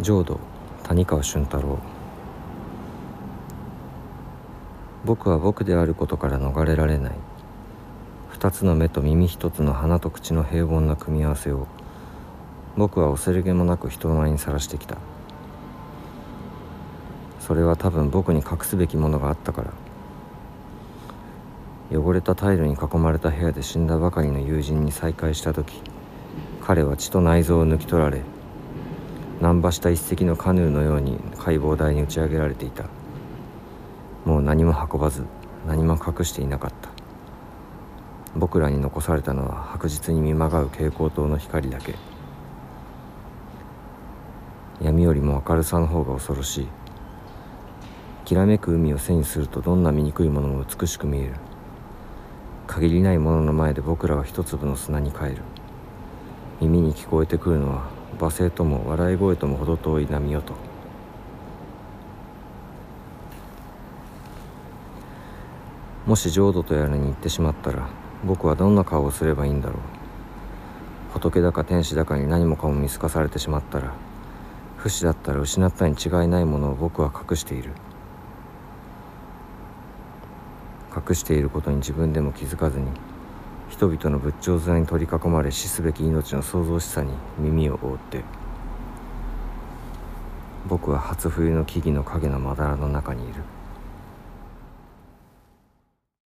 浄土谷川俊太郎。僕は僕であることから逃れられない。二つの目と耳一つの鼻と口の平凡な組み合わせを僕は恐れげもなく人前にさらしてきた。それは多分僕に隠すべきものがあったから。汚れたタイルに囲まれた部屋で死んだばかりの友人に再会した時彼は血と内臓を抜き取られ難破した一隻のカヌーのように解剖台に打ち上げられていた。もう何も運ばず何も隠していなかった。僕らに残されたのは白日に見まがう蛍光灯の光だけ。闇よりも明るさの方が恐ろしい。きらめく海を背にするとどんな醜いものも美しく見える。限りないものの前で僕らは一粒の砂に帰る。耳に聞こえてくるのは罵声とも笑い声とも程遠い波音。もし浄土とやらに行ってしまったら僕はどんな顔をすればいいんだろう。仏だか天使だかに何もかも見透かされてしまったら不死だったら失ったに違いないものを僕は隠している。隠していることに自分でも気づかずに人々の仏頂面に取り囲まれ死すべき命の創造しさに耳を覆って僕は初冬の木々の影のまだらの中にいる。